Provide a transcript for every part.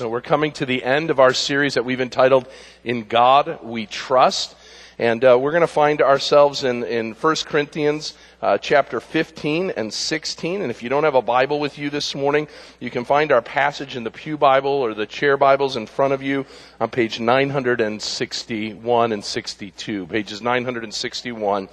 So we're coming to the end of our series that we've entitled "In God We Trust," and uh, we're going to find ourselves in in 1 Corinthians uh, chapter 15 and 16. And if you don't have a Bible with you this morning, you can find our passage in the Pew Bible or the Chair Bibles in front of you on page 961 and 62, pages 961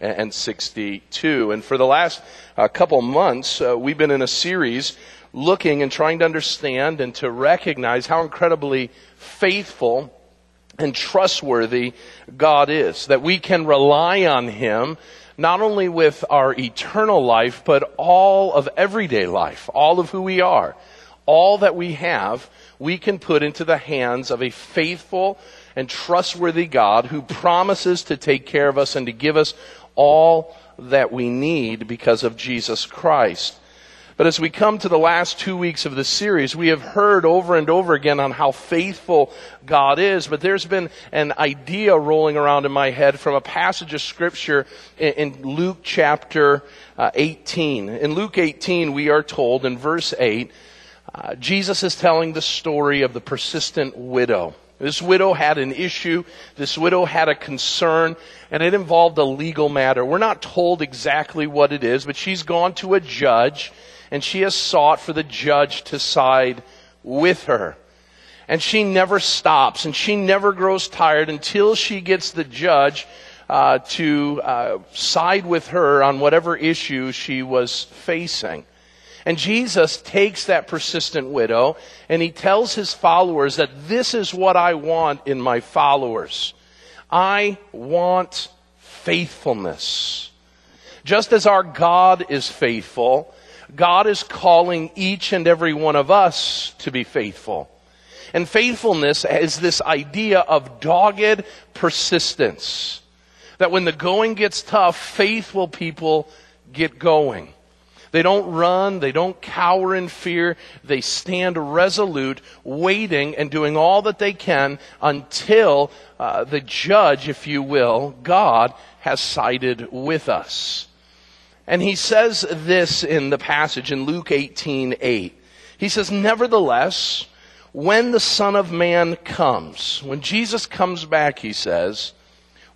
and 62. And for the last uh, couple months, uh, we've been in a series looking and trying to understand and to recognize how incredibly faithful and trustworthy God is. That we can rely on Him not only with our eternal life, but all of everyday life, all of who we are, all that we have, we can put into the hands of a faithful and trustworthy God who promises to take care of us and to give us all that we need because of Jesus Christ. But as we come to the last two weeks of the series, we have heard over and over again on how faithful God is. But there's been an idea rolling around in my head from a passage of scripture in, Luke chapter uh, 18. In Luke 18, we are told in verse 8, uh, Jesus is telling the story of the persistent widow. This widow had an issue. This widow had a concern, and it involved a legal matter. We're not told exactly what it is, but she's gone to a judge and she has sought for the judge to side with her. And she never stops and she never grows tired until she gets the judge uh, to uh, side with her on whatever issue she was facing. And Jesus takes that persistent widow and he tells his followers that this is what I want in my followers. I want faithfulness. Just as our God is faithful, God is calling each and every one of us to be faithful. And faithfulness is this idea of dogged persistence. That when the going gets tough, faithful people get going. They don't run, they don't cower in fear, they stand resolute, waiting and doing all that they can until uh, the judge, if you will, God, has sided with us. And he says this in the passage in Luke 18 8. He says, Nevertheless, when the Son of Man comes, when Jesus comes back, he says,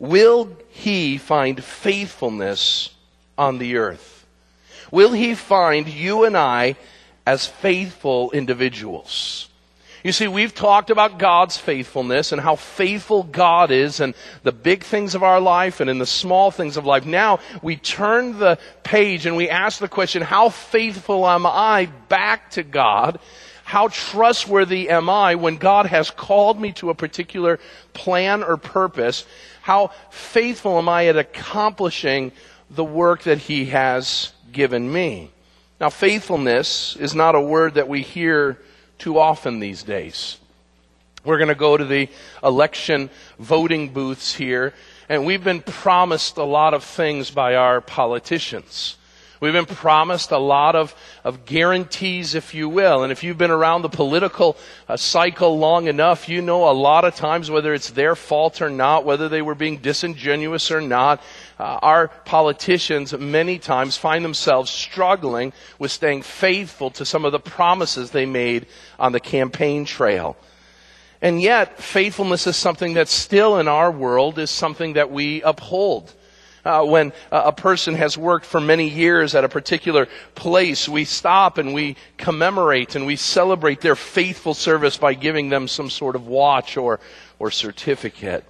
will he find faithfulness on the earth? Will he find you and I as faithful individuals? You see, we've talked about God's faithfulness and how faithful God is and the big things of our life and in the small things of life. Now we turn the page and we ask the question, how faithful am I back to God? How trustworthy am I when God has called me to a particular plan or purpose? How faithful am I at accomplishing the work that He has given me? Now, faithfulness is not a word that we hear too often these days. We're going to go to the election voting booths here, and we've been promised a lot of things by our politicians. We've been promised a lot of, of guarantees, if you will. And if you've been around the political uh, cycle long enough, you know a lot of times, whether it's their fault or not, whether they were being disingenuous or not, uh, our politicians many times find themselves struggling with staying faithful to some of the promises they made on the campaign trail. And yet, faithfulness is something that still in our world is something that we uphold. Uh, when a person has worked for many years at a particular place, we stop and we commemorate and we celebrate their faithful service by giving them some sort of watch or, or certificate.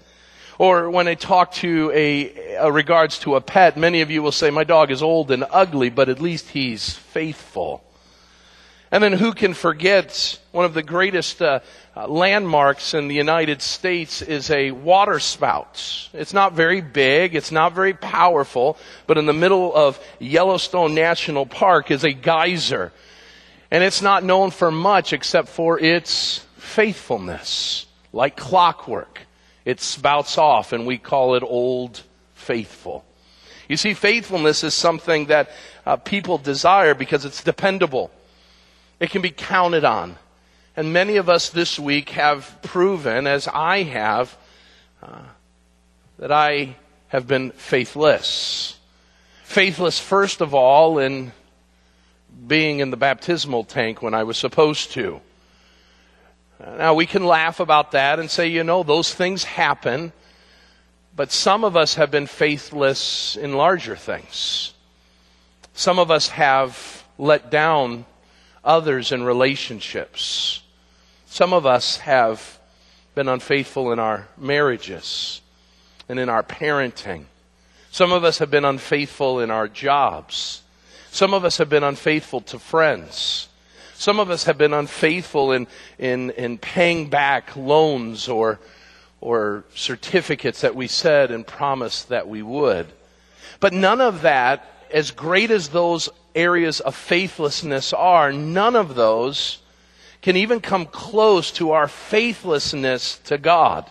Or when I talk to a, a regards to a pet, many of you will say, my dog is old and ugly, but at least he's faithful. And then who can forget one of the greatest uh, uh, landmarks in the United States is a water spout. It's not very big, it's not very powerful, but in the middle of Yellowstone National Park is a geyser. And it's not known for much except for its faithfulness, like clockwork. It spouts off and we call it old faithful. You see, faithfulness is something that uh, people desire because it's dependable. It can be counted on. And many of us this week have proven, as I have, uh, that I have been faithless. Faithless, first of all, in being in the baptismal tank when I was supposed to Now we can laugh about that and say, you know, those things happen, but some of us have been faithless in larger things. Some of us have let down others in relationships. Some of us have been unfaithful in our marriages and in our parenting. Some of us have been unfaithful in our jobs. Some of us have been unfaithful to friends. Some of us have been unfaithful in, in, in paying back loans or, or certificates that we said and promised that we would. But none of that, as great as those areas of faithlessness are, none of those can even come close to our faithlessness to God.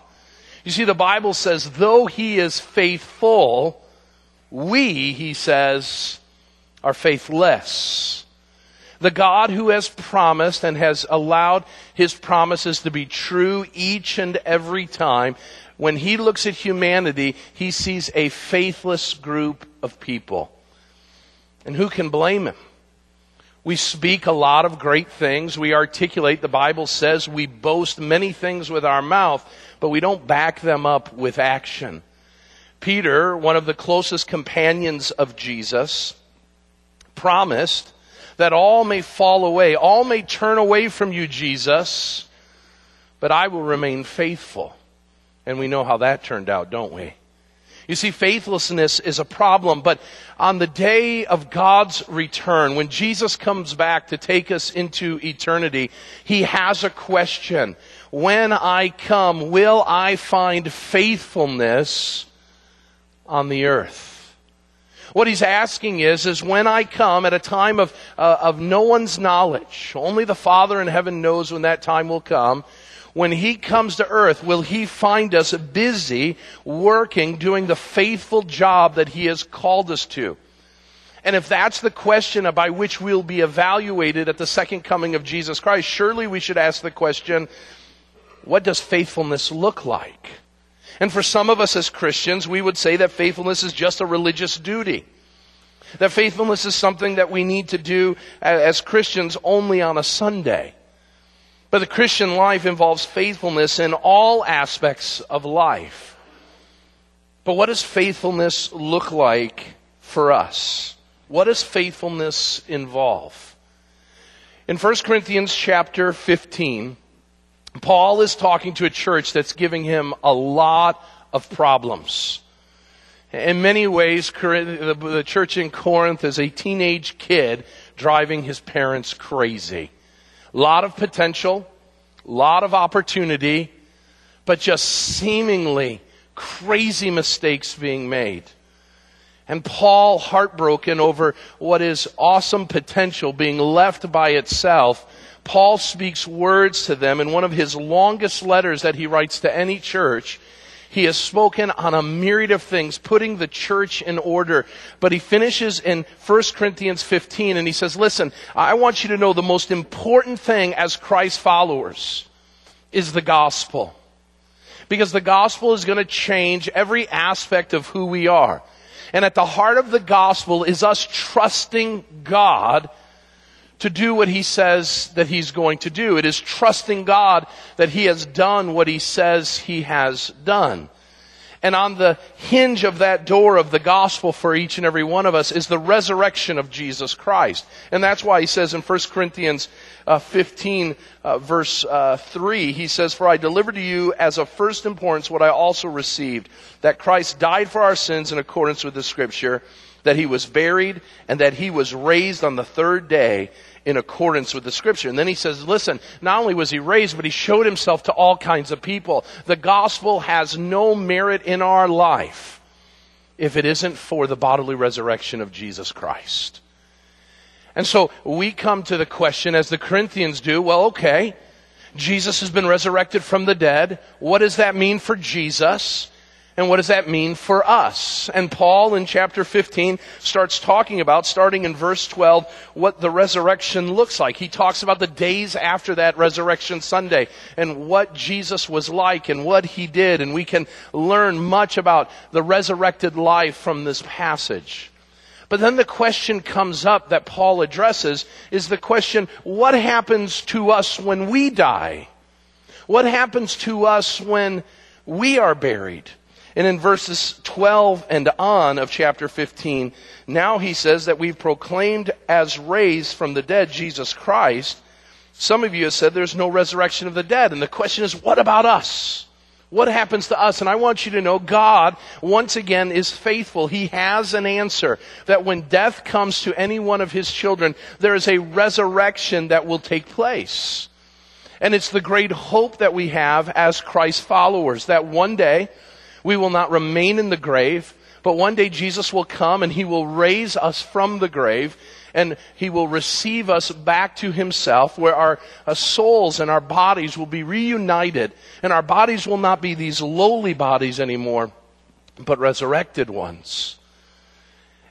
You see, the Bible says, though He is faithful, we, He says, are faithless. The God who has promised and has allowed His promises to be true each and every time, when He looks at humanity, He sees a faithless group of people. And who can blame Him? We speak a lot of great things. We articulate, the Bible says we boast many things with our mouth, but we don't back them up with action. Peter, one of the closest companions of Jesus, promised that all may fall away, all may turn away from you, Jesus, but I will remain faithful. And we know how that turned out, don't we? You see, faithlessness is a problem, but on the day of God's return, when Jesus comes back to take us into eternity, He has a question. When I come, will I find faithfulness on the earth? What he's asking is, is when I come at a time of, uh, of no one's knowledge, only the Father in heaven knows when that time will come, when he comes to earth, will he find us busy working, doing the faithful job that he has called us to? And if that's the question by which we'll be evaluated at the second coming of Jesus Christ, surely we should ask the question, what does faithfulness look like? And for some of us as Christians, we would say that faithfulness is just a religious duty. That faithfulness is something that we need to do as Christians only on a Sunday. But the Christian life involves faithfulness in all aspects of life. But what does faithfulness look like for us? What does faithfulness involve? In 1 Corinthians chapter 15, Paul is talking to a church that's giving him a lot of problems. In many ways, the church in Corinth is a teenage kid driving his parents crazy. Lot of potential, lot of opportunity, but just seemingly crazy mistakes being made. And Paul, heartbroken over what is awesome potential being left by itself, Paul speaks words to them in one of his longest letters that he writes to any church. He has spoken on a myriad of things, putting the church in order. But he finishes in 1 Corinthians 15 and he says, listen, I want you to know the most important thing as Christ followers is the gospel. Because the gospel is going to change every aspect of who we are. And at the heart of the gospel is us trusting God to do what he says that he's going to do. It is trusting God that he has done what he says he has done. And on the hinge of that door of the gospel for each and every one of us is the resurrection of Jesus Christ. And that's why he says in 1 Corinthians uh, 15 uh, verse uh, 3, he says, For I delivered to you as of first importance what I also received, that Christ died for our sins in accordance with the scripture, that he was buried, and that he was raised on the third day in accordance with the scripture. And then he says, listen, not only was he raised, but he showed himself to all kinds of people. The gospel has no merit in our life if it isn't for the bodily resurrection of Jesus Christ. And so we come to the question, as the Corinthians do, well, okay, Jesus has been resurrected from the dead. What does that mean for Jesus? And what does that mean for us? And Paul in chapter 15 starts talking about, starting in verse 12, what the resurrection looks like. He talks about the days after that resurrection Sunday and what Jesus was like and what he did. And we can learn much about the resurrected life from this passage. But then the question comes up that Paul addresses is the question, what happens to us when we die? What happens to us when we are buried? And in verses 12 and on of chapter 15, now he says that we've proclaimed as raised from the dead Jesus Christ. Some of you have said there's no resurrection of the dead. And the question is, what about us? What happens to us? And I want you to know God, once again, is faithful. He has an answer. That when death comes to any one of His children, there is a resurrection that will take place. And it's the great hope that we have as Christ followers that one day we will not remain in the grave, but one day Jesus will come and He will raise us from the grave and he will receive us back to himself where our, our, souls and our bodies will be reunited and our bodies will not be these lowly bodies anymore but resurrected ones.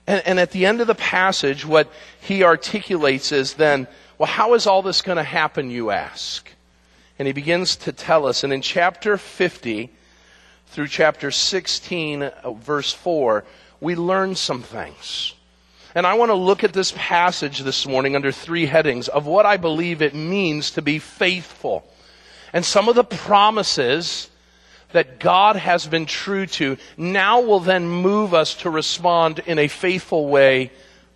And, and at the end of the passage what he articulates is then well how is all this going to happen you ask? And he begins to tell us and in chapter 50 through chapter 16 uh, verse 4 we learn some things and I want to look at this passage this morning under three headings of what I believe it means to be faithful. And some of the promises that God has been true to now will then move us to respond in a faithful way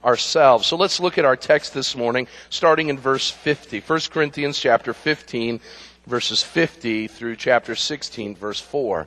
ourselves. So let's look at our text this morning, starting in verse 50. 1 Corinthians chapter 15, verses 50 through chapter 16, verse 4.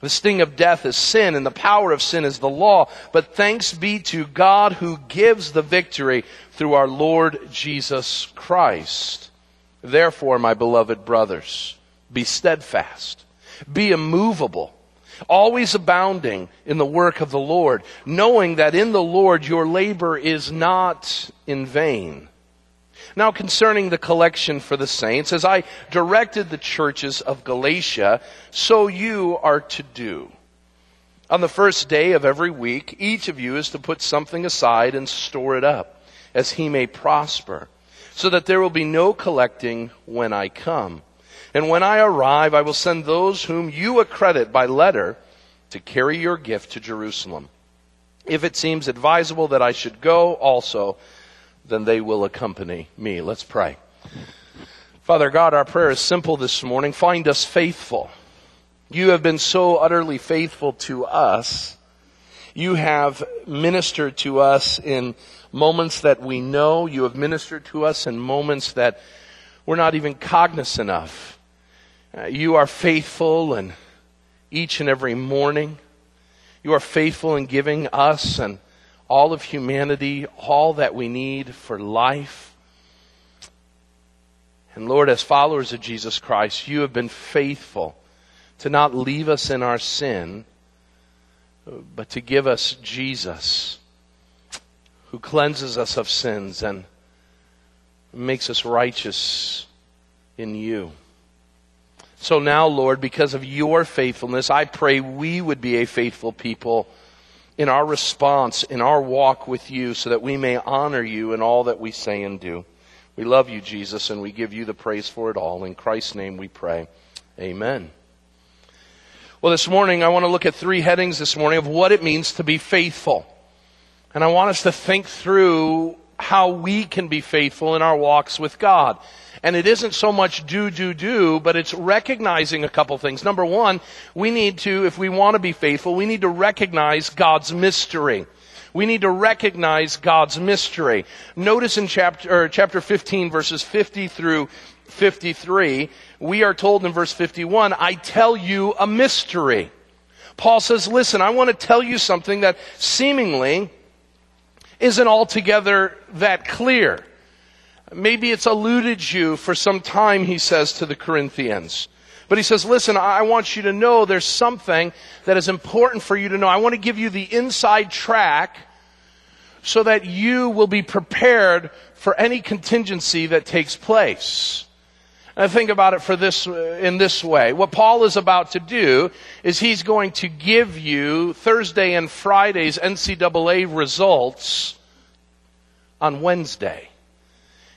The sting of death is sin and the power of sin is the law. But thanks be to God who gives the victory through our Lord Jesus Christ. Therefore, my beloved brothers, be steadfast, be immovable, always abounding in the work of the Lord, knowing that in the Lord your labor is not in vain. Now concerning the collection for the saints, as I directed the churches of Galatia, so you are to do. On the first day of every week, each of you is to put something aside and store it up, as he may prosper, so that there will be no collecting when I come. And when I arrive, I will send those whom you accredit by letter to carry your gift to Jerusalem. If it seems advisable that I should go also, then they will accompany me. Let's pray. Father God, our prayer is simple this morning. Find us faithful. You have been so utterly faithful to us. You have ministered to us in moments that we know. You have ministered to us in moments that we're not even cognizant of. Uh, you are faithful and each and every morning. You are faithful in giving us and all of humanity all that we need for life. And Lord, as followers of Jesus Christ, you have been faithful to not leave us in our sin, but to give us Jesus who cleanses us of sins and makes us righteous in you. So now, Lord, because of your faithfulness, I pray we would be a faithful people in our response, in our walk with you, so that we may honor you in all that we say and do. We love you, Jesus, and we give you the praise for it all. In Christ's name we pray. Amen. Well, this morning I want to look at three headings this morning of what it means to be faithful. And I want us to think through how we can be faithful in our walks with God. And it isn't so much do, do, do, but it's recognizing a couple things. Number one, we need to, if we want to be faithful, we need to recognize God's mystery. We need to recognize God's mystery. Notice in chapter, chapter 15 verses 50 through 53, we are told in verse 51, I tell you a mystery. Paul says, listen, I want to tell you something that seemingly isn't altogether that clear. Maybe it's eluded you for some time, he says to the Corinthians. But he says, listen, I want you to know there's something that is important for you to know. I want to give you the inside track so that you will be prepared for any contingency that takes place. And think about it for this, uh, in this way. What Paul is about to do is he's going to give you Thursday and Friday's NCAA results on Wednesday.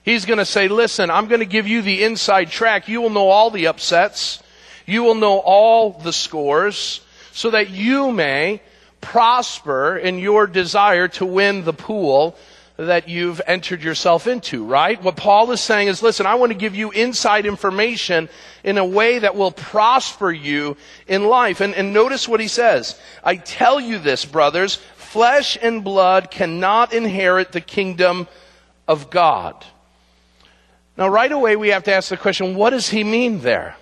He's going to say, listen, I'm going to give you the inside track. You will know all the upsets. You will know all the scores so that you may prosper in your desire to win the pool that you've entered yourself into, right? What Paul is saying is, listen, I want to give you inside information in a way that will prosper you in life. And, and notice what he says. I tell you this, brothers, flesh and blood cannot inherit the kingdom of God. Now, right away, we have to ask the question, what does he mean there?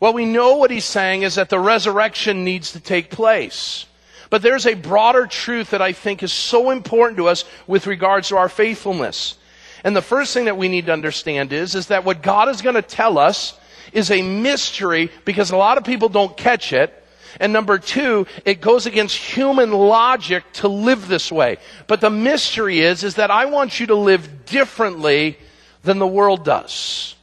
Well, we know what he's saying is that the resurrection needs to take place. But there's a broader truth that I think is so important to us with regards to our faithfulness. And the first thing that we need to understand is, is that what God is going to tell us is a mystery because a lot of people don't catch it. And number two, it goes against human logic to live this way. But the mystery is, is that I want you to live differently than the world does.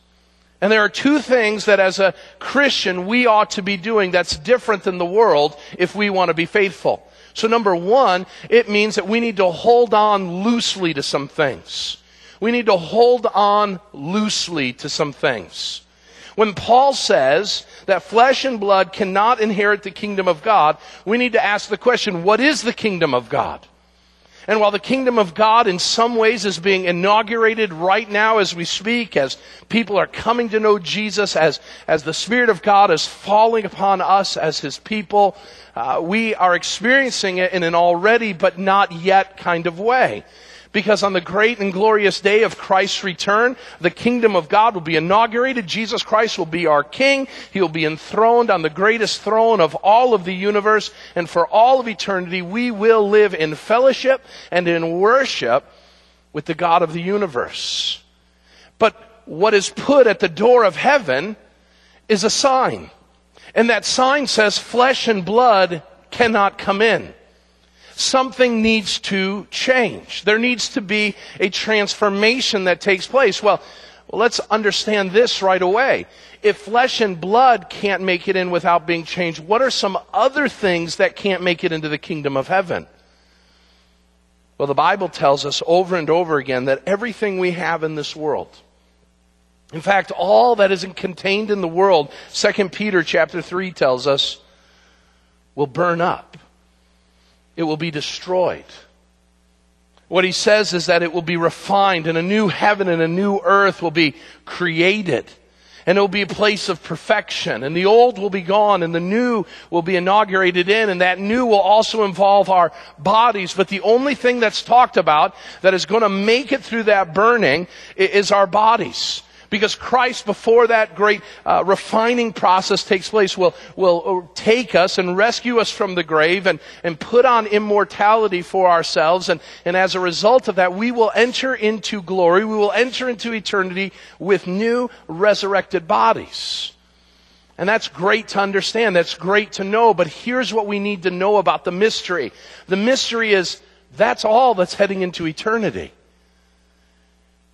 And there are two things that as a Christian we ought to be doing that's different than the world if we want to be faithful. So number one, it means that we need to hold on loosely to some things. We need to hold on loosely to some things. When Paul says that flesh and blood cannot inherit the kingdom of God, we need to ask the question, what is the kingdom of God? And while the kingdom of God in some ways is being inaugurated right now as we speak, as people are coming to know Jesus, as, as the Spirit of God is falling upon us as His people, uh, we are experiencing it in an already but not yet kind of way. Because on the great and glorious day of Christ's return, the kingdom of God will be inaugurated. Jesus Christ will be our king. He will be enthroned on the greatest throne of all of the universe. And for all of eternity, we will live in fellowship and in worship with the God of the universe. But what is put at the door of heaven is a sign. And that sign says flesh and blood cannot come in something needs to change. There needs to be a transformation that takes place. Well, let's understand this right away. If flesh and blood can't make it in without being changed, what are some other things that can't make it into the kingdom of heaven? Well, the Bible tells us over and over again that everything we have in this world, in fact, all that isn't contained in the world, 2 Peter chapter 3 tells us, will burn up it will be destroyed. What he says is that it will be refined and a new heaven and a new earth will be created. And it will be a place of perfection. And the old will be gone and the new will be inaugurated in. And that new will also involve our bodies. But the only thing that's talked about that is going to make it through that burning is our bodies. Because Christ, before that great uh, refining process takes place, will, will uh, take us and rescue us from the grave and, and put on immortality for ourselves. And, and as a result of that, we will enter into glory. We will enter into eternity with new resurrected bodies. And that's great to understand. That's great to know. But here's what we need to know about the mystery. The mystery is that's all that's heading into eternity.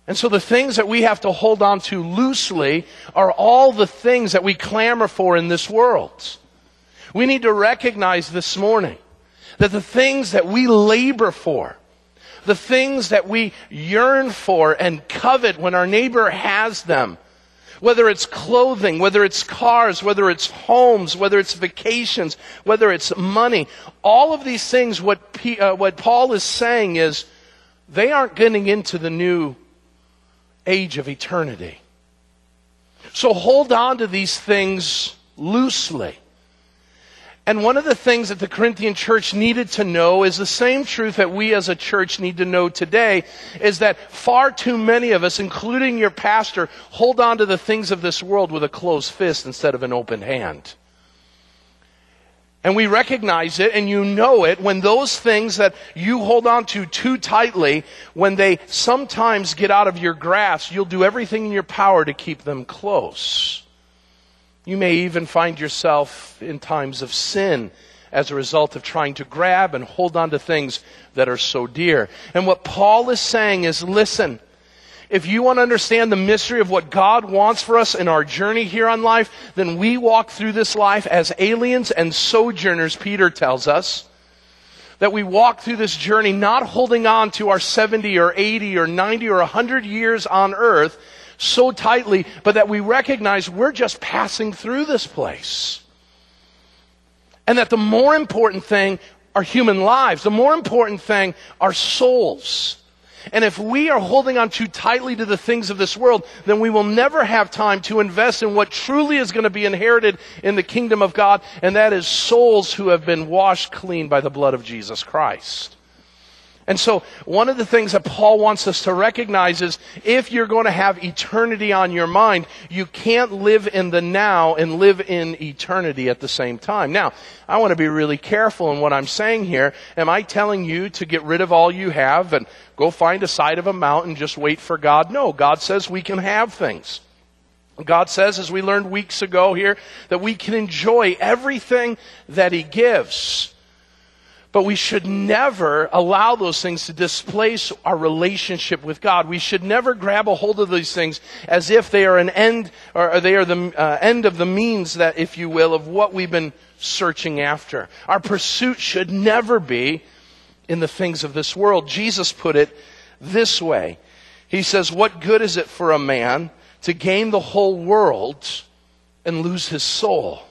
And so the things that we have to hold on to loosely are all the things that we clamor for in this world. We need to recognize this morning that the things that we labor for, the things that we yearn for and covet when our neighbor has them, whether it's clothing, whether it's cars, whether it's homes, whether it's vacations, whether it's money, all of these things, what, P, uh, what Paul is saying is, they aren't getting into the new age of eternity. So hold on to these things loosely. And one of the things that the Corinthian church needed to know is the same truth that we as a church need to know today is that far too many of us, including your pastor, hold on to the things of this world with a closed fist instead of an open hand. And we recognize it and you know it when those things that you hold on to too tightly, when they sometimes get out of your grasp, you'll do everything in your power to keep them close. You may even find yourself in times of sin as a result of trying to grab and hold on to things that are so dear. And what Paul is saying is listen, if you want to understand the mystery of what God wants for us in our journey here on life, then we walk through this life as aliens and sojourners, Peter tells us. That we walk through this journey not holding on to our 70 or 80 or 90 or 100 years on earth so tightly, but that we recognize we're just passing through this place. And that the more important thing are human lives. The more important thing are souls. And if we are holding on too tightly to the things of this world, then we will never have time to invest in what truly is going to be inherited in the kingdom of God, and that is souls who have been washed clean by the blood of Jesus Christ. And so, one of the things that Paul wants us to recognize is if you're going to have eternity on your mind, you can't live in the now and live in eternity at the same time. Now, I want to be really careful in what I'm saying here. Am I telling you to get rid of all you have and go find a side of a mountain just wait for God? No, God says we can have things. God says, as we learned weeks ago here, that we can enjoy everything that He gives. But we should never allow those things to displace our relationship with God. We should never grab a hold of these things as if they are an end, or they are the uh, end of the means that, if you will, of what we've been searching after. Our pursuit should never be in the things of this world. Jesus put it this way. He says, what good is it for a man to gain the whole world and lose his soul?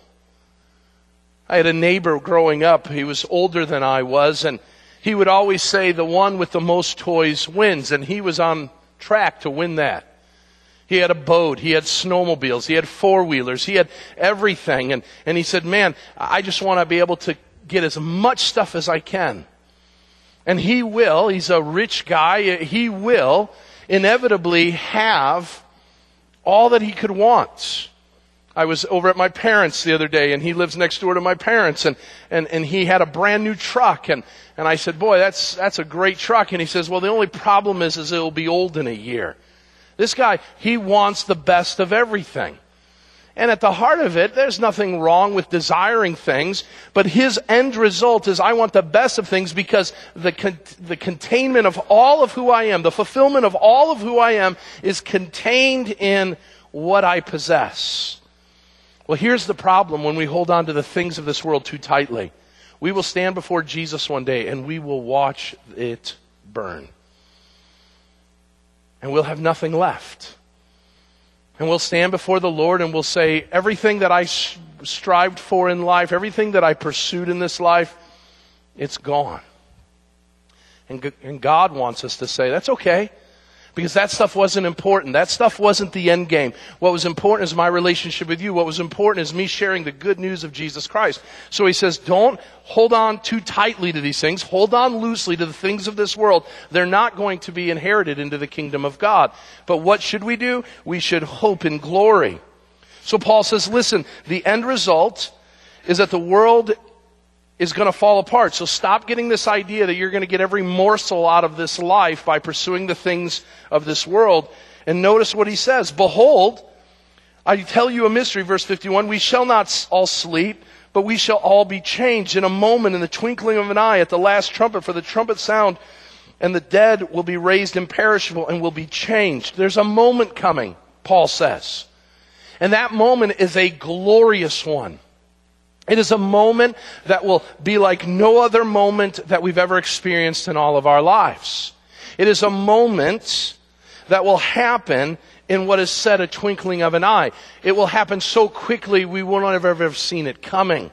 I had a neighbor growing up. He was older than I was, and he would always say, the one with the most toys wins, and he was on track to win that. He had a boat, he had snowmobiles, he had four wheelers, he had everything, and, and he said, man, I just want to be able to get as much stuff as I can. And he will, he's a rich guy, he will inevitably have all that he could want. I was over at my parents the other day and he lives next door to my parents and, and, and he had a brand new truck and, and I said, boy, that's, that's a great truck. And he says, well, the only problem is, is it'll be old in a year. This guy, he wants the best of everything. And at the heart of it, there's nothing wrong with desiring things, but his end result is I want the best of things because the, con- the containment of all of who I am, the fulfillment of all of who I am is contained in what I possess. Well, here's the problem when we hold on to the things of this world too tightly. We will stand before Jesus one day and we will watch it burn. And we'll have nothing left. And we'll stand before the Lord and we'll say, everything that I strived for in life, everything that I pursued in this life, it's gone. And God wants us to say, that's okay. Because that stuff wasn't important. That stuff wasn't the end game. What was important is my relationship with you. What was important is me sharing the good news of Jesus Christ. So he says, don't hold on too tightly to these things. Hold on loosely to the things of this world. They're not going to be inherited into the kingdom of God. But what should we do? We should hope in glory. So Paul says, listen, the end result is that the world is going to fall apart. So stop getting this idea that you're going to get every morsel out of this life by pursuing the things of this world. And notice what he says. Behold, I tell you a mystery, verse 51. We shall not all sleep, but we shall all be changed in a moment, in the twinkling of an eye, at the last trumpet, for the trumpet sound, and the dead will be raised imperishable and will be changed. There's a moment coming, Paul says. And that moment is a glorious one. It is a moment that will be like no other moment that we've ever experienced in all of our lives. It is a moment that will happen in what is said a twinkling of an eye. It will happen so quickly we will not have ever seen it coming.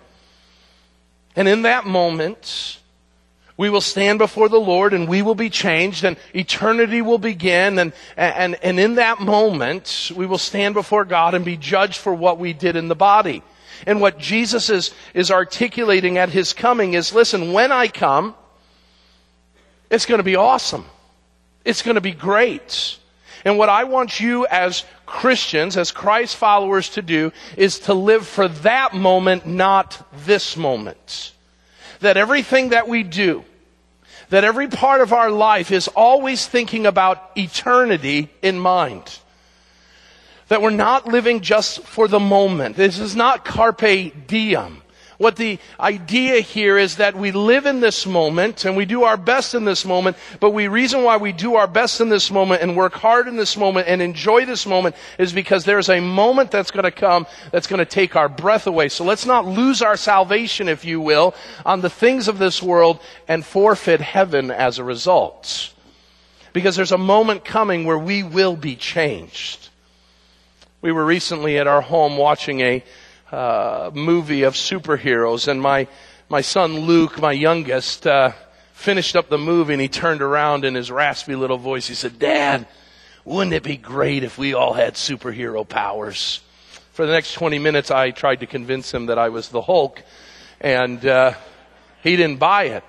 And in that moment, we will stand before the Lord and we will be changed and eternity will begin and, and, and in that moment, we will stand before God and be judged for what we did in the body. And what Jesus is, is articulating at his coming is listen, when I come, it's going to be awesome. It's going to be great. And what I want you as Christians, as Christ followers to do is to live for that moment, not this moment. That everything that we do, that every part of our life is always thinking about eternity in mind. That we're not living just for the moment. This is not carpe diem. What the idea here is that we live in this moment and we do our best in this moment, but the reason why we do our best in this moment and work hard in this moment and enjoy this moment is because there's a moment that's going to come that's going to take our breath away. So let's not lose our salvation, if you will, on the things of this world and forfeit heaven as a result. Because there's a moment coming where we will be changed. We were recently at our home watching a uh, movie of superheroes, and my my son Luke, my youngest, uh, finished up the movie, and he turned around in his raspy little voice. He said, "Dad, wouldn't it be great if we all had superhero powers?" For the next 20 minutes, I tried to convince him that I was the Hulk, and uh, he didn't buy it.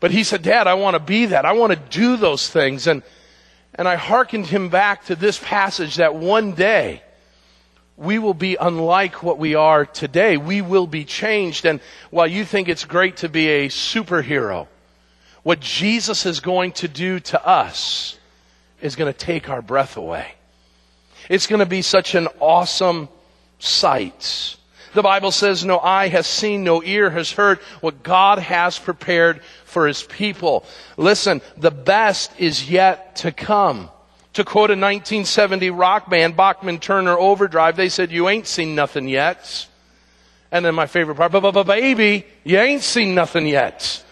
But he said, Dad, I want to be that. I want to do those things. And, and I hearkened him back to this passage that one day we will be unlike what we are today. We will be changed. And while you think it's great to be a superhero, what Jesus is going to do to us is going to take our breath away. It's going to be such an awesome sight. The Bible says, no eye has seen, no ear has heard what God has prepared for his people. Listen, the best is yet to come. To quote a 1970 rock band, Bachman Turner Overdrive, they said, You ain't seen nothing yet. And then my favorite part, baby, you ain't seen nothing yet.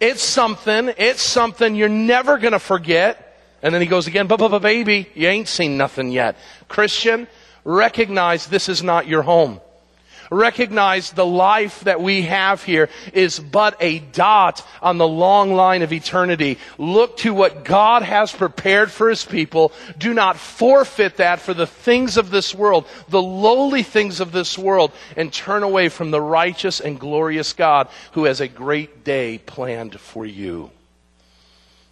It's something, it's something you're never gonna forget. And then he goes again, baby, you ain't seen nothing yet. Christian, recognize this is not your home. Recognize the life that we have here is but a dot on the long line of eternity. Look to what God has prepared for His people. Do not forfeit that for the things of this world, the lowly things of this world, and turn away from the righteous and glorious God who has a great day planned for you.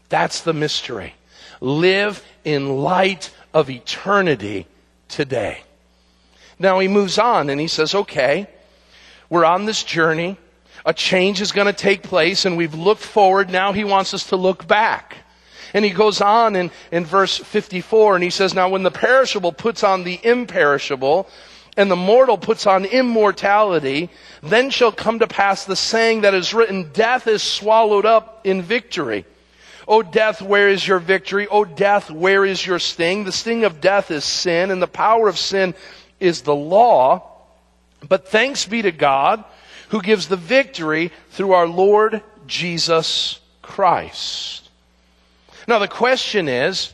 That's the mystery. Live in light of eternity today. Now he moves on and he says, okay, we're on this journey. A change is going to take place and we've looked forward. Now he wants us to look back. And he goes on in, in verse 54 and he says, now when the perishable puts on the imperishable and the mortal puts on immortality, then shall come to pass the saying that is written, death is swallowed up in victory. O death, where is your victory? O death, where is your sting? The sting of death is sin, and the power of sin is the law, but thanks be to God who gives the victory through our Lord Jesus Christ. Now the question is,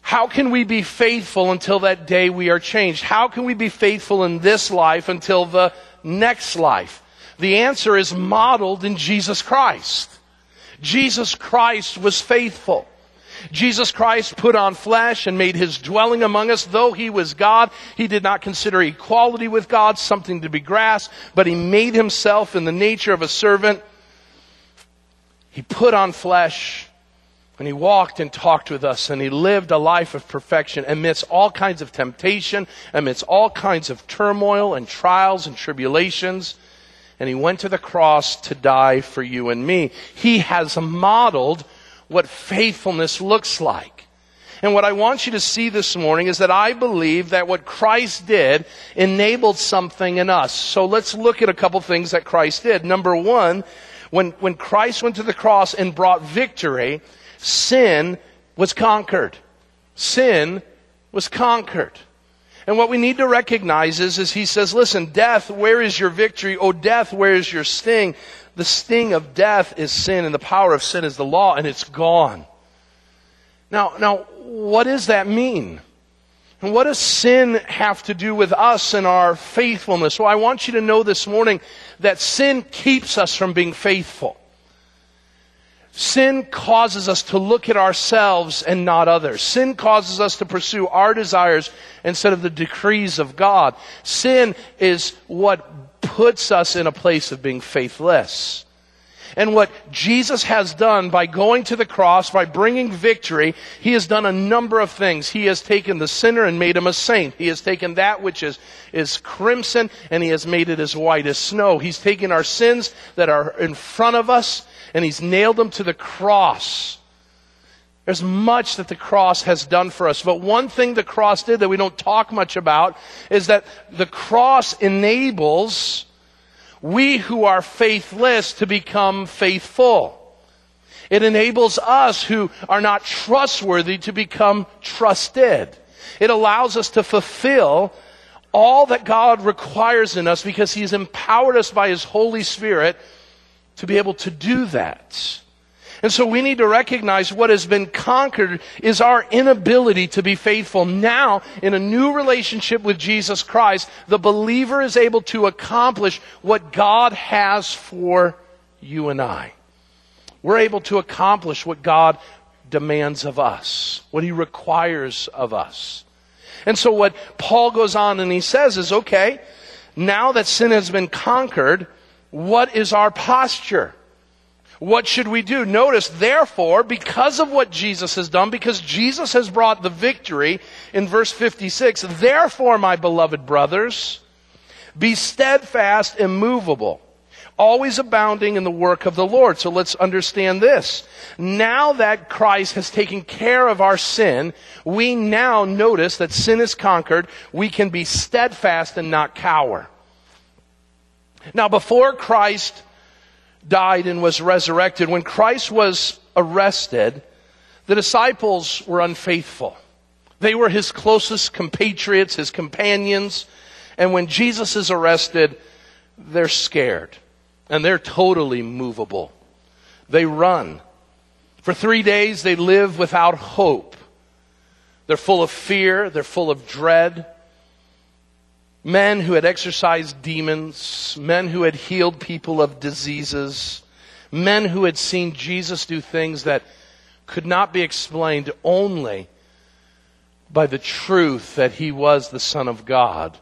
how can we be faithful until that day we are changed? How can we be faithful in this life until the next life? The answer is modeled in Jesus Christ. Jesus Christ was faithful. Jesus Christ put on flesh and made his dwelling among us. Though he was God, he did not consider equality with God something to be grasped, but he made himself in the nature of a servant. He put on flesh and he walked and talked with us and he lived a life of perfection amidst all kinds of temptation, amidst all kinds of turmoil and trials and tribulations. And he went to the cross to die for you and me. He has modeled what faithfulness looks like. And what I want you to see this morning is that I believe that what Christ did enabled something in us. So let's look at a couple things that Christ did. Number one, when, when Christ went to the cross and brought victory, sin was conquered. Sin was conquered. And what we need to recognize is, is he says, listen, death, where is your victory? Oh, death, where is your sting? The sting of death is sin and the power of sin is the law and it's gone. Now, now, what does that mean? And what does sin have to do with us and our faithfulness? Well, I want you to know this morning that sin keeps us from being faithful. Sin causes us to look at ourselves and not others. Sin causes us to pursue our desires instead of the decrees of God. Sin is what puts us in a place of being faithless. And what Jesus has done by going to the cross, by bringing victory, he has done a number of things. He has taken the sinner and made him a saint. He has taken that which is, is crimson and he has made it as white as snow. He's taken our sins that are in front of us and he's nailed them to the cross. There's much that the cross has done for us. But one thing the cross did that we don't talk much about is that the cross enables we who are faithless to become faithful. It enables us who are not trustworthy to become trusted. It allows us to fulfill all that God requires in us because He's empowered us by His Holy Spirit to be able to do that. And so we need to recognize what has been conquered is our inability to be faithful. Now, in a new relationship with Jesus Christ, the believer is able to accomplish what God has for you and I. We're able to accomplish what God demands of us, what He requires of us. And so what Paul goes on and he says is, okay, now that sin has been conquered, what is our posture? What should we do? Notice, therefore, because of what Jesus has done, because Jesus has brought the victory in verse 56, therefore, my beloved brothers, be steadfast, immovable, always abounding in the work of the Lord. So let's understand this. Now that Christ has taken care of our sin, we now notice that sin is conquered. We can be steadfast and not cower. Now, before Christ died and was resurrected, when Christ was arrested, the disciples were unfaithful. They were his closest compatriots, his companions. And when Jesus is arrested, they're scared. And they're totally movable. They run. For three days, they live without hope. They're full of fear. They're full of dread men who had exorcised demons, men who had healed people of diseases, men who had seen Jesus do things that could not be explained only by the truth that he was the Son of God,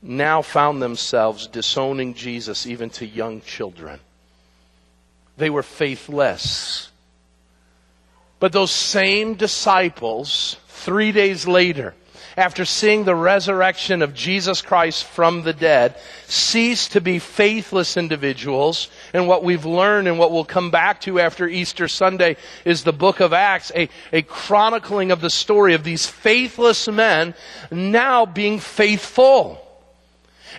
now found themselves disowning Jesus even to young children. They were faithless. But those same disciples, three days later, after seeing the resurrection of Jesus Christ from the dead, cease to be faithless individuals. And what we've learned and what we'll come back to after Easter Sunday is the book of Acts, a, a chronicling of the story of these faithless men now being faithful.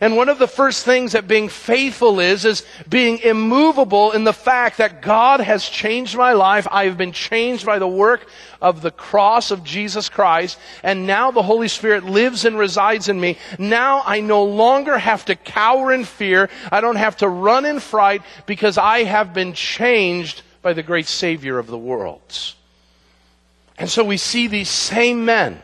And one of the first things that being faithful is, is being immovable in the fact that God has changed my life. I have been changed by the work of the cross of Jesus Christ. And now the Holy Spirit lives and resides in me. Now I no longer have to cower in fear. I don't have to run in fright because I have been changed by the great Savior of the world. And so we see these same men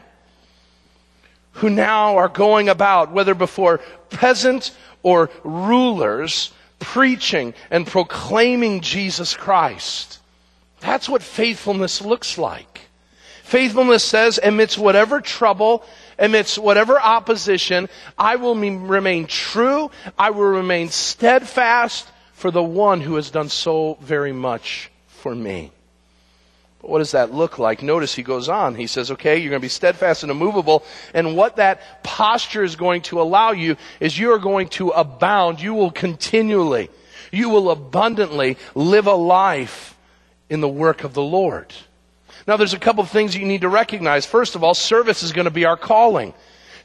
who now are going about, whether before peasant or rulers, preaching and proclaiming Jesus Christ. That's what faithfulness looks like. Faithfulness says, amidst whatever trouble, amidst whatever opposition, I will remain true, I will remain steadfast for the one who has done so very much for me. But what does that look like? Notice he goes on. He says, okay, you're going to be steadfast and immovable. And what that posture is going to allow you is you are going to abound. You will continually, you will abundantly live a life in the work of the Lord. Now there's a couple of things you need to recognize. First of all, service is going to be our calling.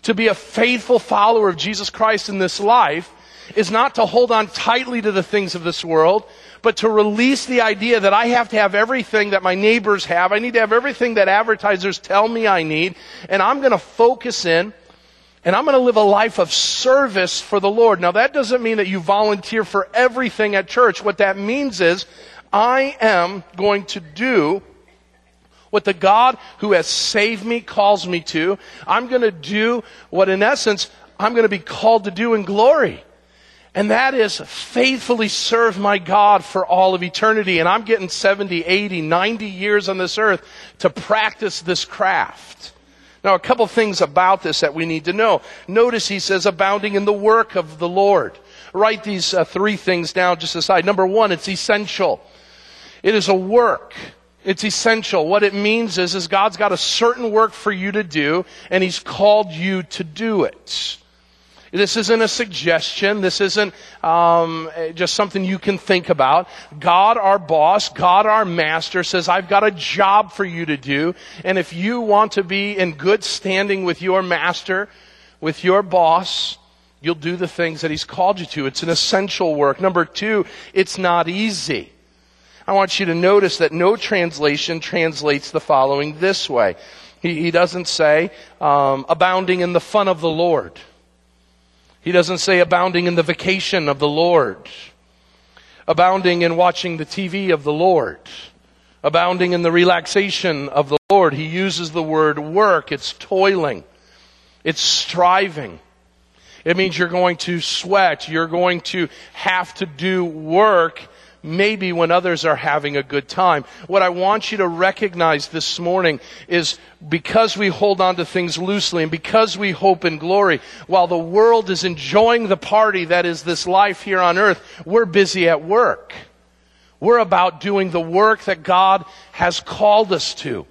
To be a faithful follower of Jesus Christ in this life is not to hold on tightly to the things of this world, but to release the idea that I have to have everything that my neighbors have. I need to have everything that advertisers tell me I need. And I'm going to focus in and I'm going to live a life of service for the Lord. Now that doesn't mean that you volunteer for everything at church. What that means is I am going to do what the God who has saved me calls me to. I'm going to do what in essence I'm going to be called to do in glory. And that is faithfully serve my God for all of eternity. And I'm getting 70, 80, 90 years on this earth to practice this craft. Now, a couple things about this that we need to know. Notice he says, abounding in the work of the Lord. write these uh, three things down just aside. Number one, it's essential. It is a work. It's essential. What it means is, is God's got a certain work for you to do, and He's called you to do it. This isn't a suggestion. This isn't um, just something you can think about. God, our boss, God, our master, says, I've got a job for you to do. And if you want to be in good standing with your master, with your boss, you'll do the things that he's called you to. It's an essential work. Number two, it's not easy. I want you to notice that no translation translates the following this way. He, doesn't say, um, abounding in the fun of the Lord. He doesn't say abounding in the vacation of the Lord, abounding in watching the TV of the Lord, abounding in the relaxation of the Lord. He uses the word work. It's toiling. It's striving. It means you're going to sweat. You're going to have to do work maybe when others are having a good time. What I want you to recognize this morning is because we hold on to things loosely and because we hope in glory, while the world is enjoying the party that is this life here on earth, we're busy at work. We're about doing the work that God has called us to.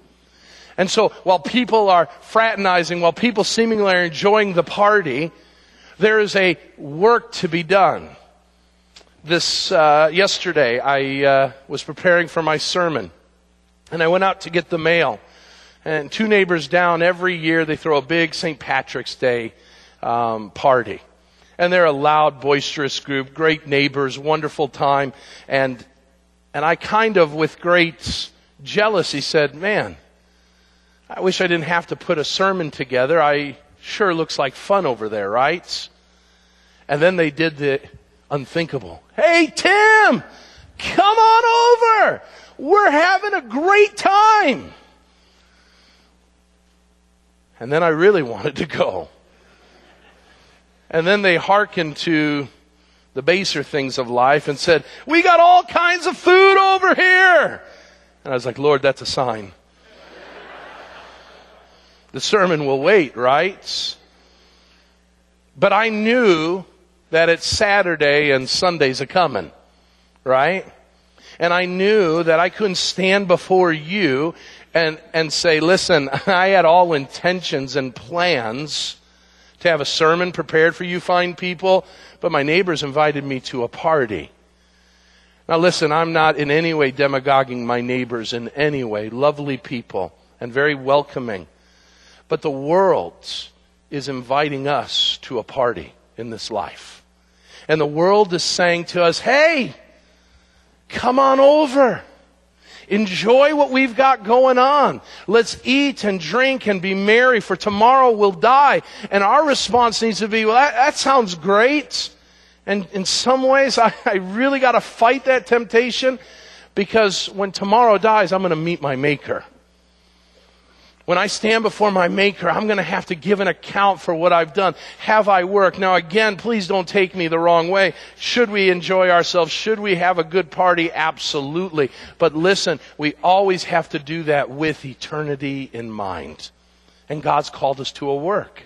And so while people are fraternizing, while people seemingly are enjoying the party, there is a work to be done this uh, yesterday i uh, was preparing for my sermon. And i went out to get the mail. And two neighbors down every year they throw a big st patrick's day um, party. And they're a loud boisterous group great neighbors wonderful time. And and i kind of with great jealousy said man i wish i didn't have to put a sermon together. I sure looks like fun over there right? And then they did the unthinkable. Hey, Tim, come on over. We're having a great time. And then I really wanted to go. And then they hearkened to the baser things of life and said, We got all kinds of food over here. And I was like, Lord, that's a sign. the sermon will wait, right? But I knew that it's Saturday and Sunday's a coming, right? And I knew that I couldn't stand before you and, and say, listen, I had all intentions and plans to have a sermon prepared for you fine people, but my neighbors invited me to a party. Now listen, I'm not in any way demagoguing my neighbors in any way. Lovely people and very welcoming. But the world is inviting us to a party in this life. And the world is saying to us, hey, come on over. Enjoy what we've got going on. Let's eat and drink and be merry for tomorrow we'll die. And our response needs to be, well, that, that sounds great. And in some ways, I, I really got to fight that temptation because when tomorrow dies, I'm going to meet my maker. When I stand before my maker, I'm going to have to give an account for what I've done. Have I worked? Now again, please don't take me the wrong way. Should we enjoy ourselves? Should we have a good party? Absolutely. But listen, we always have to do that with eternity in mind. And God's called us to a work.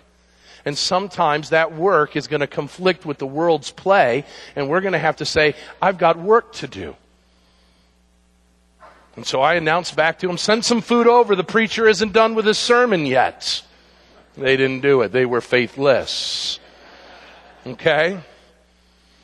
And sometimes that work is going to conflict with the world's play, and we're going to have to say, I've got work to do. And so I announced back to him, send some food over. The preacher isn't done with his sermon yet. They didn't do it. They were faithless. Okay?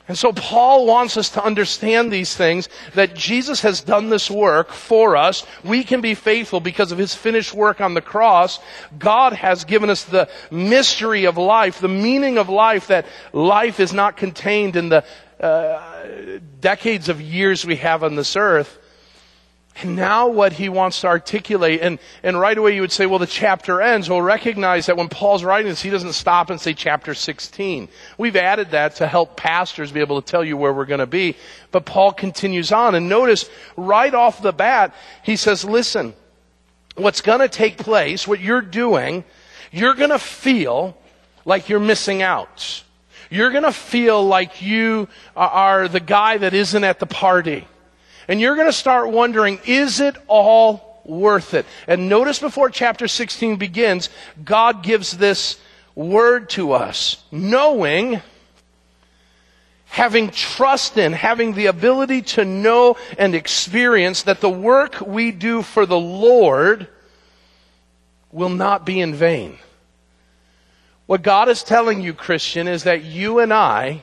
And so Paul wants us to understand these things, that Jesus has done this work for us. We can be faithful because of his finished work on the cross. God has given us the mystery of life, the meaning of life, that life is not contained in the uh, decades of years we have on this earth, and now what he wants to articulate, and, and right away you would say, well, the chapter ends. Well, recognize that when Paul's writing this, he doesn't stop and say chapter 16. We've added that to help pastors be able to tell you where we're going to be. But Paul continues on, and notice right off the bat, he says, listen, what's going to take place, what you're doing, you're going to feel like you're missing out. You're going to feel like you are the guy that isn't at the party. And you're going to start wondering, is it all worth it? And notice before chapter 16 begins, God gives this word to us, knowing having trust in, having the ability to know and experience that the work we do for the Lord will not be in vain. What God is telling you, Christian, is that you and I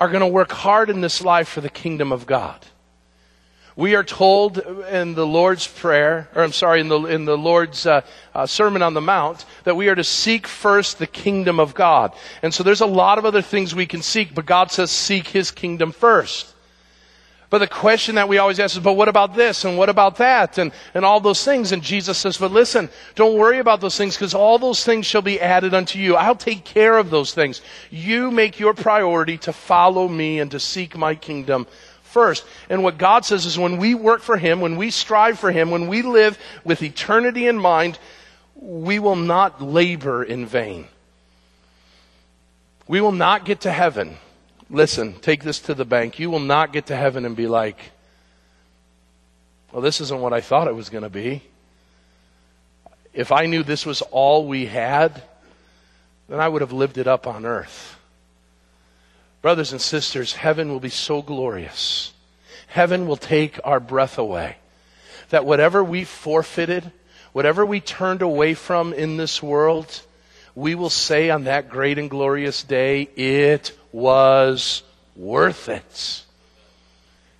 are going to work hard in this life for the kingdom of God. We are told in the Lord's Prayer, or I'm sorry, in the, in the Lord's uh, uh, Sermon on the Mount, that we are to seek first the kingdom of God. And so there's a lot of other things we can seek, but God says seek His kingdom first. But the question that we always ask is, but what about this and what about that and, and all those things? And Jesus says, but listen, don't worry about those things because all those things shall be added unto you. I'll take care of those things. You make your priority to follow me and to seek my kingdom first. And what God says is when we work for Him, when we strive for Him, when we live with eternity in mind, we will not labor in vain. We will not get to heaven. Listen, take this to the bank. You will not get to heaven and be like, well, this isn't what I thought it was going to be. If I knew this was all we had, then I would have lived it up on earth. Brothers and sisters, heaven will be so glorious. Heaven will take our breath away. That whatever we forfeited, whatever we turned away from in this world, we will say on that great and glorious day, it was worth it.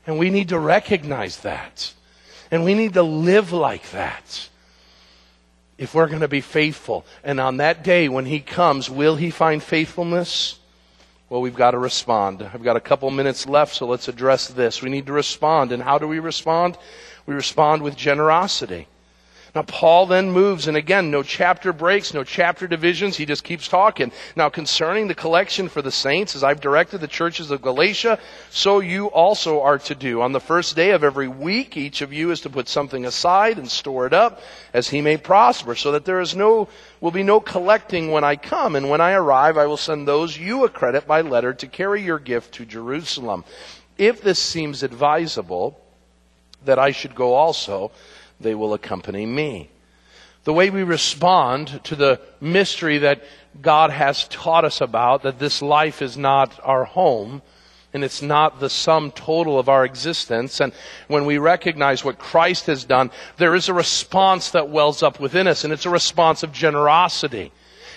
And we need to recognize that. And we need to live like that. If we're going to be faithful. And on that day when He comes, will He find faithfulness? Well, we've got to respond. I've got a couple minutes left, so let's address this. We need to respond. And how do we respond? We respond with generosity. Now, Paul then moves, and again, no chapter breaks, no chapter divisions. He just keeps talking. Now, concerning the collection for the saints, as I've directed the churches of Galatia, so you also are to do. On the first day of every week, each of you is to put something aside and store it up as he may prosper, so that there is no, will be no collecting when I come. And when I arrive, I will send those you a credit by letter to carry your gift to Jerusalem. If this seems advisable, that I should go also, they will accompany me. The way we respond to the mystery that God has taught us about, that this life is not our home, and it's not the sum total of our existence. And when we recognize what Christ has done, there is a response that wells up within us, and it's a response of generosity.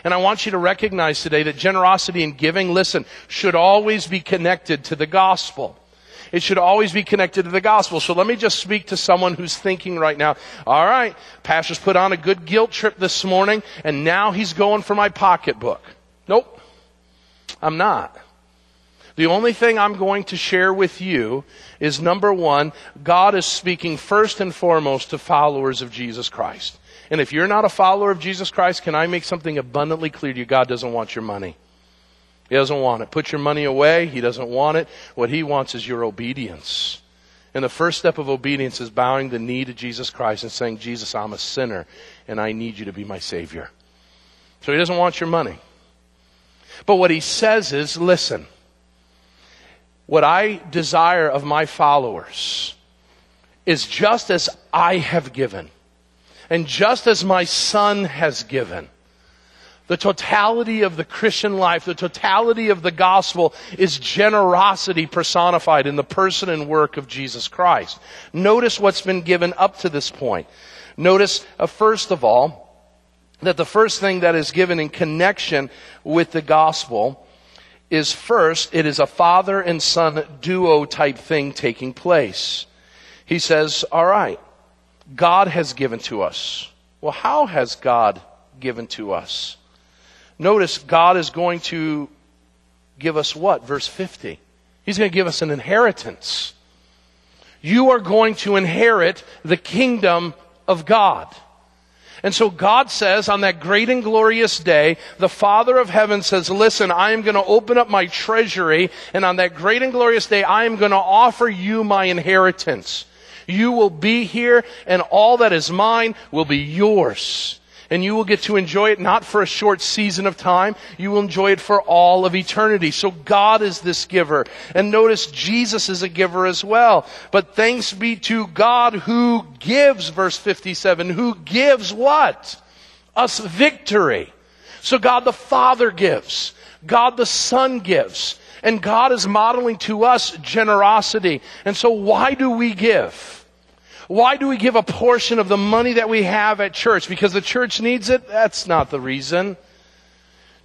And I want you to recognize today that generosity and giving, listen, should always be connected to the gospel. It should always be connected to the gospel. So let me just speak to someone who's thinking right now, all right, pastor's put on a good guilt trip this morning and now he's going for my pocketbook. Nope. I'm not. The only thing I'm going to share with you is number one, God is speaking first and foremost to followers of Jesus Christ. And if you're not a follower of Jesus Christ, can I make something abundantly clear to you? God doesn't want your money. He doesn't want it. Put your money away. He doesn't want it. What he wants is your obedience. And the first step of obedience is bowing the knee to Jesus Christ and saying, Jesus, I'm a sinner and I need you to be my Savior. So he doesn't want your money. But what he says is, listen, what I desire of my followers is just as I have given and just as my son has given the totality of the Christian life, the totality of the gospel is generosity personified in the person and work of Jesus Christ. Notice what's been given up to this point. Notice, uh, first of all, that the first thing that is given in connection with the gospel is first, it is a father and son duo type thing taking place. He says, all right, God has given to us. Well, how has God given to us? Notice God is going to give us what? Verse 50. He's going to give us an inheritance. You are going to inherit the kingdom of God. And so God says on that great and glorious day, the Father of heaven says, listen, I am going to open up my treasury and on that great and glorious day, I am going to offer you my inheritance. You will be here and all that is mine will be yours and you will get to enjoy it not for a short season of time. You will enjoy it for all of eternity. So God is this giver. And notice Jesus is a giver as well. But thanks be to God who gives, verse 57, who gives what? Us victory. So God the Father gives. God the Son gives. And God is modeling to us generosity. And so why do we give? Why do we give a portion of the money that we have at church? Because the church needs it? That's not the reason.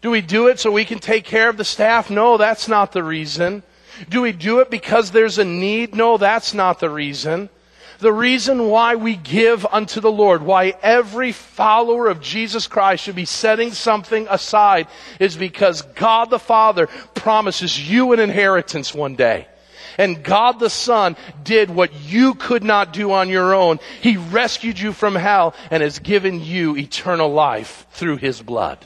Do we do it so we can take care of the staff? No, that's not the reason. Do we do it because there's a need? No, that's not the reason. The reason why we give unto the Lord, why every follower of Jesus Christ should be setting something aside, is because God the Father promises you an inheritance one day. And God the Son did what you could not do on your own. He rescued you from hell and has given you eternal life through His blood.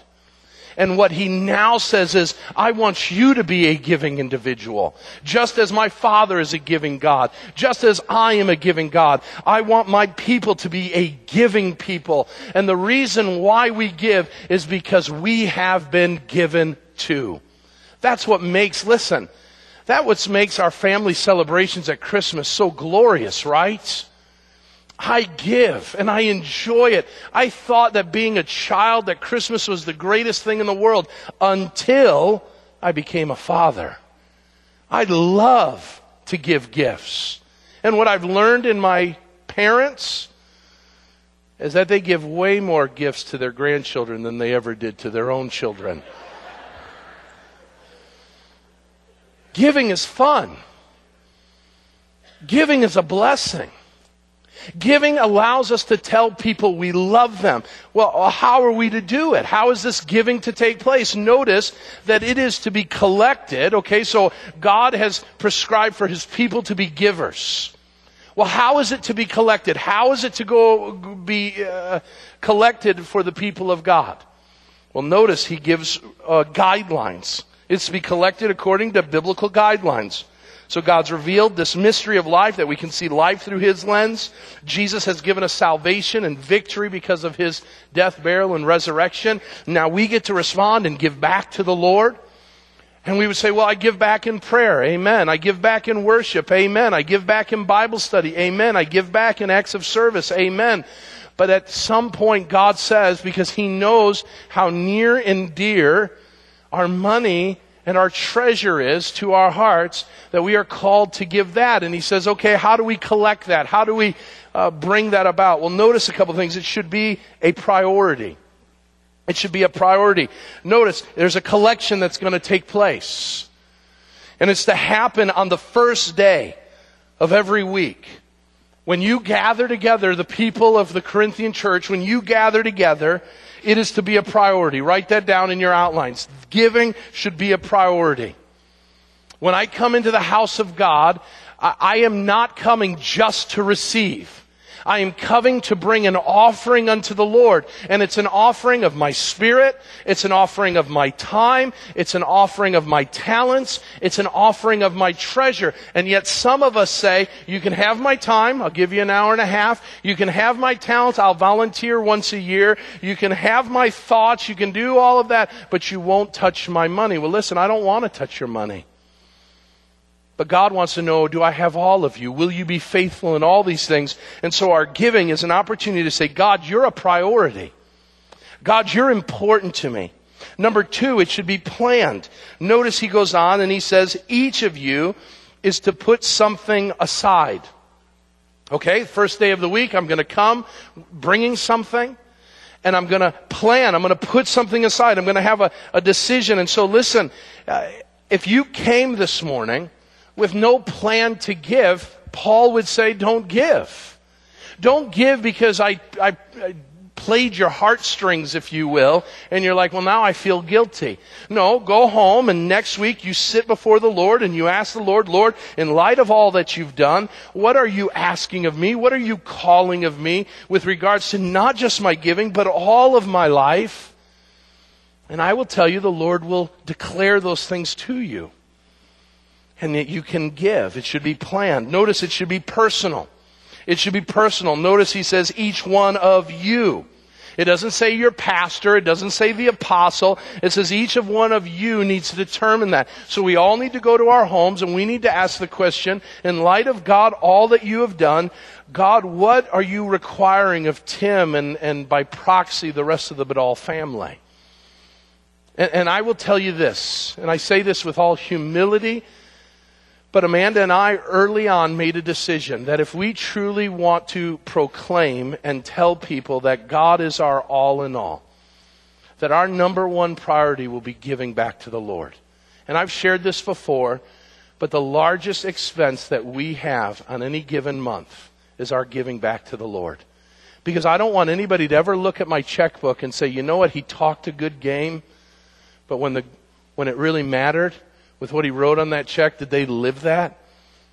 And what he now says is, I want you to be a giving individual. Just as my father is a giving God. Just as I am a giving God. I want my people to be a giving people. And the reason why we give is because we have been given to. That's what makes, listen, that what makes our family celebrations at Christmas so glorious, right? I give and I enjoy it. I thought that being a child, that Christmas was the greatest thing in the world until I became a father. I love to give gifts. And what I've learned in my parents is that they give way more gifts to their grandchildren than they ever did to their own children. Giving is fun. Giving is a blessing. Giving allows us to tell people we love them. Well, how are we to do it? How is this giving to take place? Notice that it is to be collected. Okay, so God has prescribed for his people to be givers. Well, how is it to be collected? How is it to go be uh, collected for the people of God? Well, notice he gives uh, guidelines. It's to be collected according to biblical guidelines. So God's revealed this mystery of life that we can see life through His lens. Jesus has given us salvation and victory because of His death, burial, and resurrection. Now we get to respond and give back to the Lord. And we would say, well, I give back in prayer. Amen. I give back in worship. Amen. I give back in Bible study. Amen. I give back in acts of service. Amen. But at some point, God says, because He knows how near and dear our money and our treasure is to our hearts that we are called to give that. And he says, okay, how do we collect that? How do we uh, bring that about? Well, notice a couple things. It should be a priority. It should be a priority. Notice there's a collection that's going to take place. And it's to happen on the first day of every week. When you gather together, the people of the Corinthian church, when you gather together, it is to be a priority. Write that down in your outlines. Giving should be a priority. When I come into the house of God, I am not coming just to receive. I am coming to bring an offering unto the Lord. And it's an offering of my spirit. It's an offering of my time. It's an offering of my talents. It's an offering of my treasure. And yet some of us say, you can have my time. I'll give you an hour and a half. You can have my talents. I'll volunteer once a year. You can have my thoughts. You can do all of that, but you won't touch my money. Well, listen, I don't want to touch your money. But God wants to know, do I have all of you? Will you be faithful in all these things? And so our giving is an opportunity to say, God, you're a priority. God, you're important to me. Number two, it should be planned. Notice he goes on and he says, each of you is to put something aside. Okay, first day of the week, I'm going to come bringing something and I'm going to plan. I'm going to put something aside. I'm going to have a, a decision. And so listen, uh, if you came this morning with no plan to give, Paul would say, don't give. Don't give because I, I, I played your heartstrings, if you will, and you're like, well, now I feel guilty. No, go home and next week you sit before the Lord and you ask the Lord, Lord, in light of all that you've done, what are you asking of me? What are you calling of me with regards to not just my giving, but all of my life? And I will tell you, the Lord will declare those things to you and that you can give. It should be planned. Notice it should be personal. It should be personal. Notice he says each one of you. It doesn't say your pastor. It doesn't say the apostle. It says each of one of you needs to determine that. So we all need to go to our homes and we need to ask the question, in light of God, all that you have done, God, what are you requiring of Tim and, and by proxy the rest of the Badal family? And, and I will tell you this, and I say this with all humility, but Amanda and I early on made a decision that if we truly want to proclaim and tell people that God is our all in all, that our number one priority will be giving back to the Lord. And I've shared this before, but the largest expense that we have on any given month is our giving back to the Lord. Because I don't want anybody to ever look at my checkbook and say, you know what, he talked a good game, but when, the, when it really mattered, with what he wrote on that check, did they live that?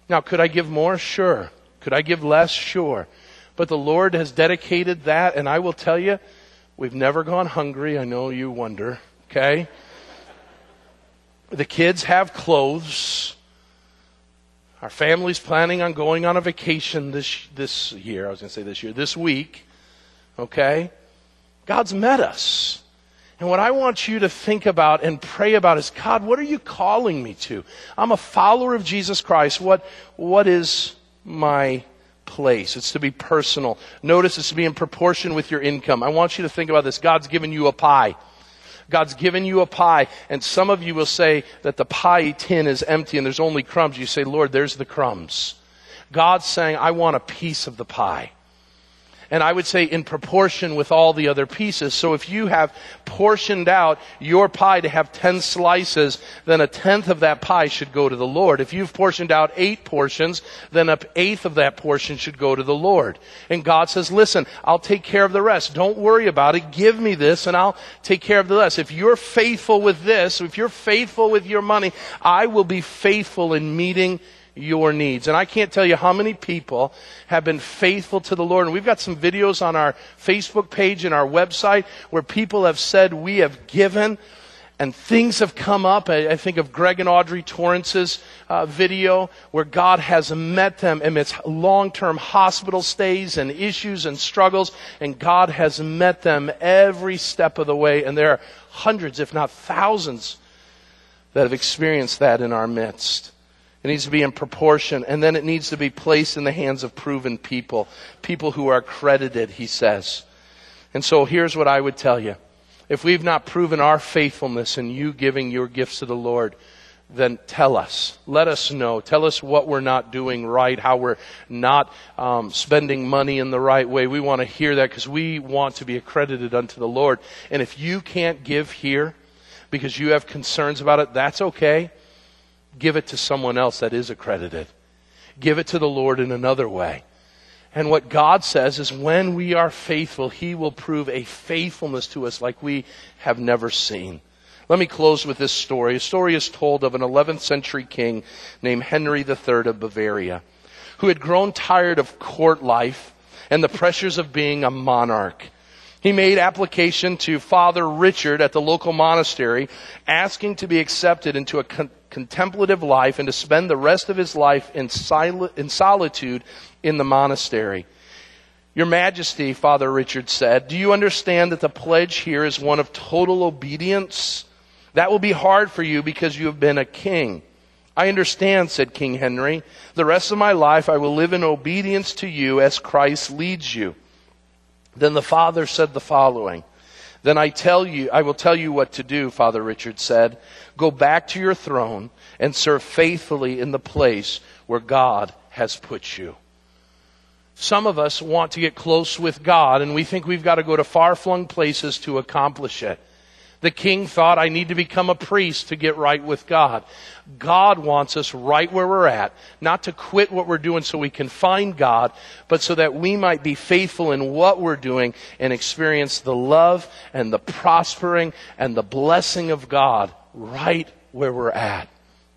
Now, could I give more? Sure. Could I give less? Sure. But the Lord has dedicated that, and I will tell you, we've never gone hungry. I know you wonder, okay? The kids have clothes. Our family's planning on going on a vacation this, this year. I was going to say this year, this week. Okay? God's met us. And what I want you to think about and pray about is, God, what are you calling me to? I'm a follower of Jesus Christ. What, what is my place? It's to be personal. Notice it's to be in proportion with your income. I want you to think about this. God's given you a pie. God's given you a pie, and some of you will say that the pie tin is empty and there's only crumbs. You say, Lord, there's the crumbs. God's saying, I want a piece of the pie and I would say in proportion with all the other pieces. So if you have portioned out your pie to have 10 slices, then a tenth of that pie should go to the Lord. If you've portioned out eight portions, then an eighth of that portion should go to the Lord. And God says, listen, I'll take care of the rest. Don't worry about it. Give me this and I'll take care of the rest. If you're faithful with this, if you're faithful with your money, I will be faithful in meeting your needs. And I can't tell you how many people have been faithful to the Lord. And we've got some videos on our Facebook page and our website where people have said, we have given and things have come up. I, think of Greg and Audrey Torrance's uh, video where God has met them amidst long-term hospital stays and issues and struggles, and God has met them every step of the way. And there are hundreds, if not thousands, that have experienced that in our midst. It needs to be in proportion, and then it needs to be placed in the hands of proven people, people who are credited, he says. And so here's what I would tell you. If we've not proven our faithfulness in you giving your gifts to the Lord, then tell us. Let us know. Tell us what we're not doing right, how we're not um, spending money in the right way. We want to hear that because we want to be accredited unto the Lord. And if you can't give here because you have concerns about it, that's okay give it to someone else that is accredited. Give it to the Lord in another way. And what God says is when we are faithful, He will prove a faithfulness to us like we have never seen. Let me close with this story. A story is told of an 11th century king named Henry III of Bavaria who had grown tired of court life and the pressures of being a monarch. He made application to Father Richard at the local monastery asking to be accepted into a con- contemplative life and to spend the rest of his life in, sil- in solitude in the monastery. Your Majesty, Father Richard said, do you understand that the pledge here is one of total obedience? That will be hard for you because you have been a king. I understand, said King Henry. The rest of my life I will live in obedience to you as Christ leads you. Then the father said the following. Then I tell you, I will tell you what to do, Father Richard said. Go back to your throne and serve faithfully in the place where God has put you. Some of us want to get close with God and we think we've got to go to far flung places to accomplish it. The king thought, I need to become a priest to get right with God. God wants us right where we're at, not to quit what we're doing so we can find God, but so that we might be faithful in what we're doing and experience the love and the prospering and the blessing of God right where we're at.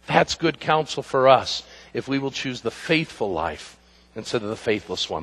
That's good counsel for us if we will choose the faithful life instead of the faithless one.